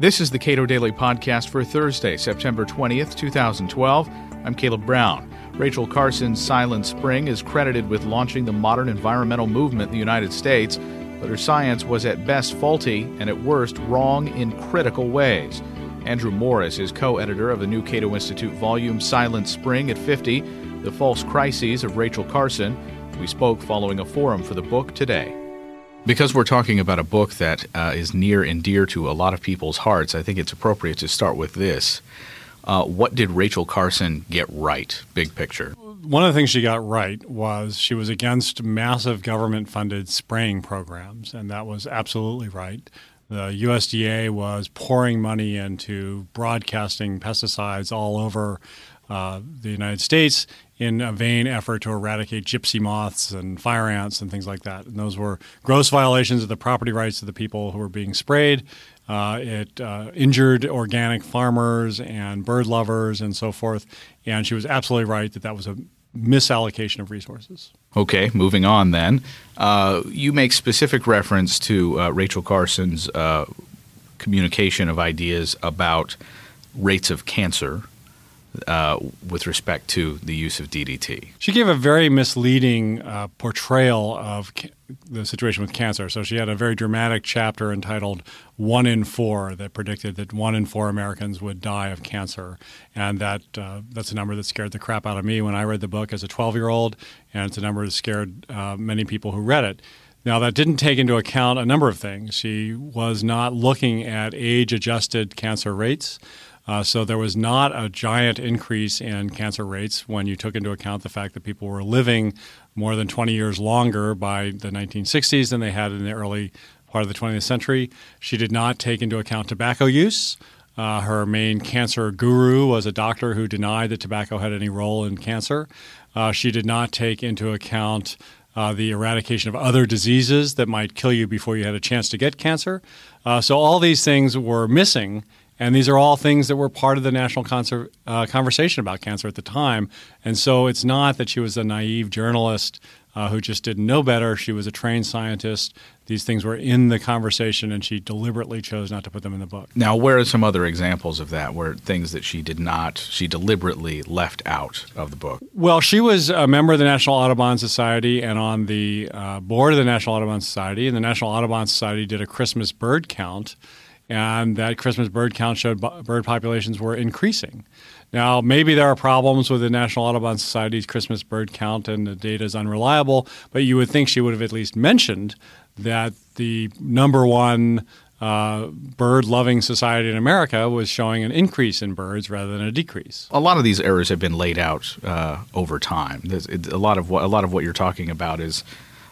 This is the Cato Daily Podcast for Thursday, September 20th, 2012. I'm Caleb Brown. Rachel Carson's Silent Spring is credited with launching the modern environmental movement in the United States, but her science was at best faulty and at worst wrong in critical ways. Andrew Morriss is co editor of the new Cato Institute volume Silent Spring at 50 The False Crises of Rachel Carson. We spoke following a forum for the book today. Because we're talking about a book that uh, is near and dear to a lot of people's hearts, I think it's appropriate to start with this. Uh, what did Rachel Carson get right, big picture? One of the things she got right was she was against massive government funded spraying programs, and that was absolutely right. The USDA was pouring money into broadcasting pesticides all over uh, the United States in a vain effort to eradicate gypsy moths and fire ants and things like that. And those were gross violations of the property rights of the people who were being sprayed. Uh, it uh, injured organic farmers and bird lovers and so forth. And she was absolutely right that that was a misallocation of resources. Okay, moving on then. Uh, you make specific reference to uh, Rachel Carson's uh, communication of ideas about rates of cancer uh, with respect to the use of DDT. She gave a very misleading uh, portrayal of ca- the situation with cancer. So she had a very dramatic chapter entitled One in Four that predicted that one in four Americans would die of cancer. And that uh, that's a number that scared the crap out of me when I read the book as a 12 year old. And it's a number that scared uh, many people who read it. Now, that didn't take into account a number of things. She was not looking at age adjusted cancer rates. Uh, so there was not a giant increase in cancer rates when you took into account the fact that people were living more than 20 years longer by the 1960s than they had in the early part of the 20th century. She did not take into account tobacco use. Uh, her main cancer guru was a doctor who denied that tobacco had any role in cancer. Uh, she did not take into account uh, the eradication of other diseases that might kill you before you had a chance to get cancer. Uh, so all these things were missing and these are all things that were part of the national concert, uh, conversation about cancer at the time. And so it's not that she was a naive journalist uh, who just didn't know better. She was a trained scientist. These things were in the conversation, and she deliberately chose not to put them in the book. Now, where are some other examples of that, where things that she did not, she deliberately left out of the book? Well, she was a member of the National Audubon Society and on the uh, board of the National Audubon Society, and the National Audubon Society did a Christmas bird count and that Christmas bird count showed bird populations were increasing. Now, maybe there are problems with the National Audubon Society's Christmas bird count and the data is unreliable, but you would think she would have at least mentioned that the number one uh, bird loving society in America was showing an increase in birds rather than a decrease. A lot of these errors have been laid out uh, over time. It, a lot of what a lot of what you're talking about is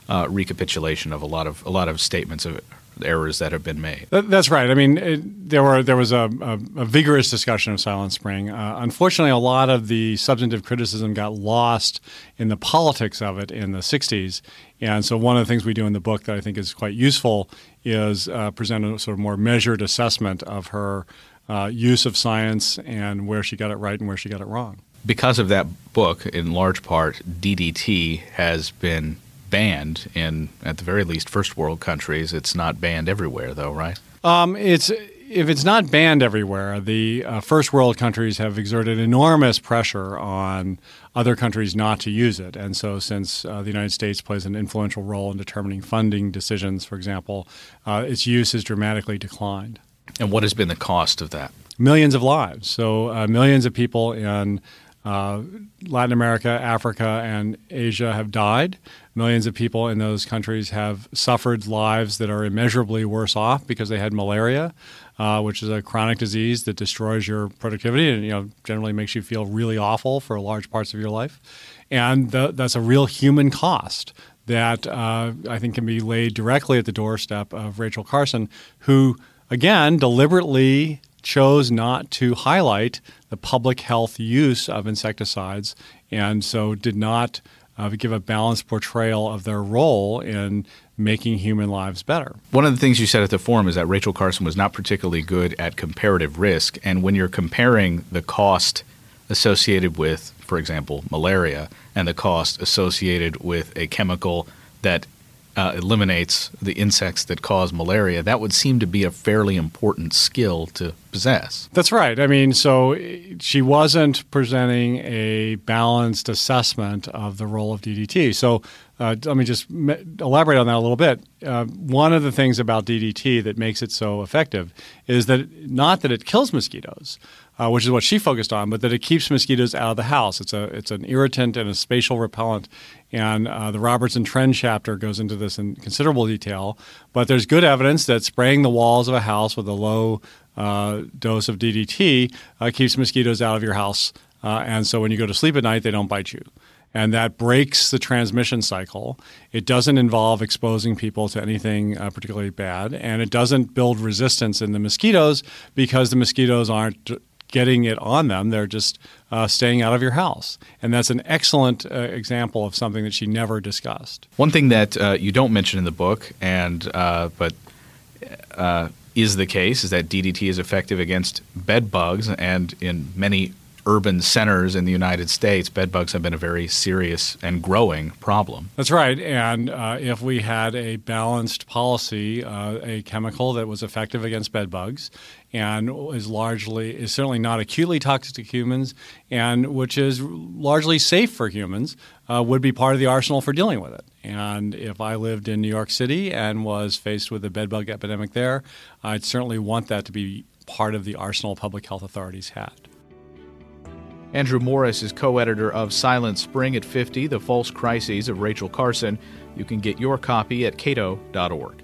uh, recapitulation of a lot of a lot of statements of errors that have been made. That's right. I mean, it, there were there was a, a, a, vigorous discussion of Silent Spring. Uh, unfortunately, a lot of the substantive criticism got lost in the politics of it in the '60s. And so, one of the things we do in the book that I think is quite useful is uh, present a sort of more measured assessment of her uh, use of science and where she got it right and where she got it wrong. Because of that book, in large part, DDT has been banned in, at the very least, first world countries. It's not banned everywhere, though, right? Um, it's if it's not banned everywhere, the uh, first world countries have exerted enormous pressure on other countries not to use it. And so, since uh, the United States plays an influential role in determining funding decisions, for example, uh, its use has dramatically declined. And what has been the cost of that? Millions of lives. So, uh, millions of people in uh, Latin America, Africa, and Asia have died. Millions of people in those countries have suffered lives that are immeasurably worse off because they had malaria, uh, which is a chronic disease that destroys your productivity and you know generally makes you feel really awful for large parts of your life. And that's a real human cost that uh, I think can be laid directly at the doorstep of Rachel Carson, who again deliberately chose not to highlight the public health use of insecticides and so did not uh, give a balanced portrayal of their role in making human lives better. One of the things you said at the forum is that Rachel Carson was not particularly good at comparative risk. And when you're comparing the cost associated with, for example, malaria, and the cost associated with a chemical that uh, eliminates the insects that cause malaria, that would seem to be a fairly important skill to possess. That's right. I mean, so she wasn't presenting a balanced assessment of the role of DDT. So uh, let me just elaborate on that a little bit. Uh, one of the things about DDT that makes it so effective is that not that it kills mosquitoes, uh, which is what she focused on, but that it keeps mosquitoes out of the house. It's a it's an irritant and a spatial repellent, and uh, the Roberts and Tren chapter goes into this in considerable detail. But there's good evidence that spraying the walls of a house with a low uh, dose of DDT uh, keeps mosquitoes out of your house, uh, and so when you go to sleep at night, they don't bite you and that breaks the transmission cycle. It doesn't involve exposing people to anything uh, particularly bad, and it doesn't build resistance in the mosquitoes because the mosquitoes aren't getting it on them. They're just uh, staying out of your house. And that's an excellent uh, example of something that she never discussed. One thing that uh, you don't mention in the book, and uh, but uh, is the case, is that DDT is effective against bed bugs, and in many urban centers in the United States, bed bugs have been a very serious and growing problem. That's right. And uh, if we had a balanced policy, uh, a chemical that was effective against bed bugs and is largely is certainly not acutely toxic to humans and which is largely safe for humans uh, would be part of the arsenal for dealing with it. And if I lived in New York City and was faced with a bedbug epidemic there, I'd certainly want that to be part of the arsenal public health authorities had. Andrew Morriss is co editor of Silent Spring at 50 The False Crises of Rachel Carson. You can get your copy at cato.org.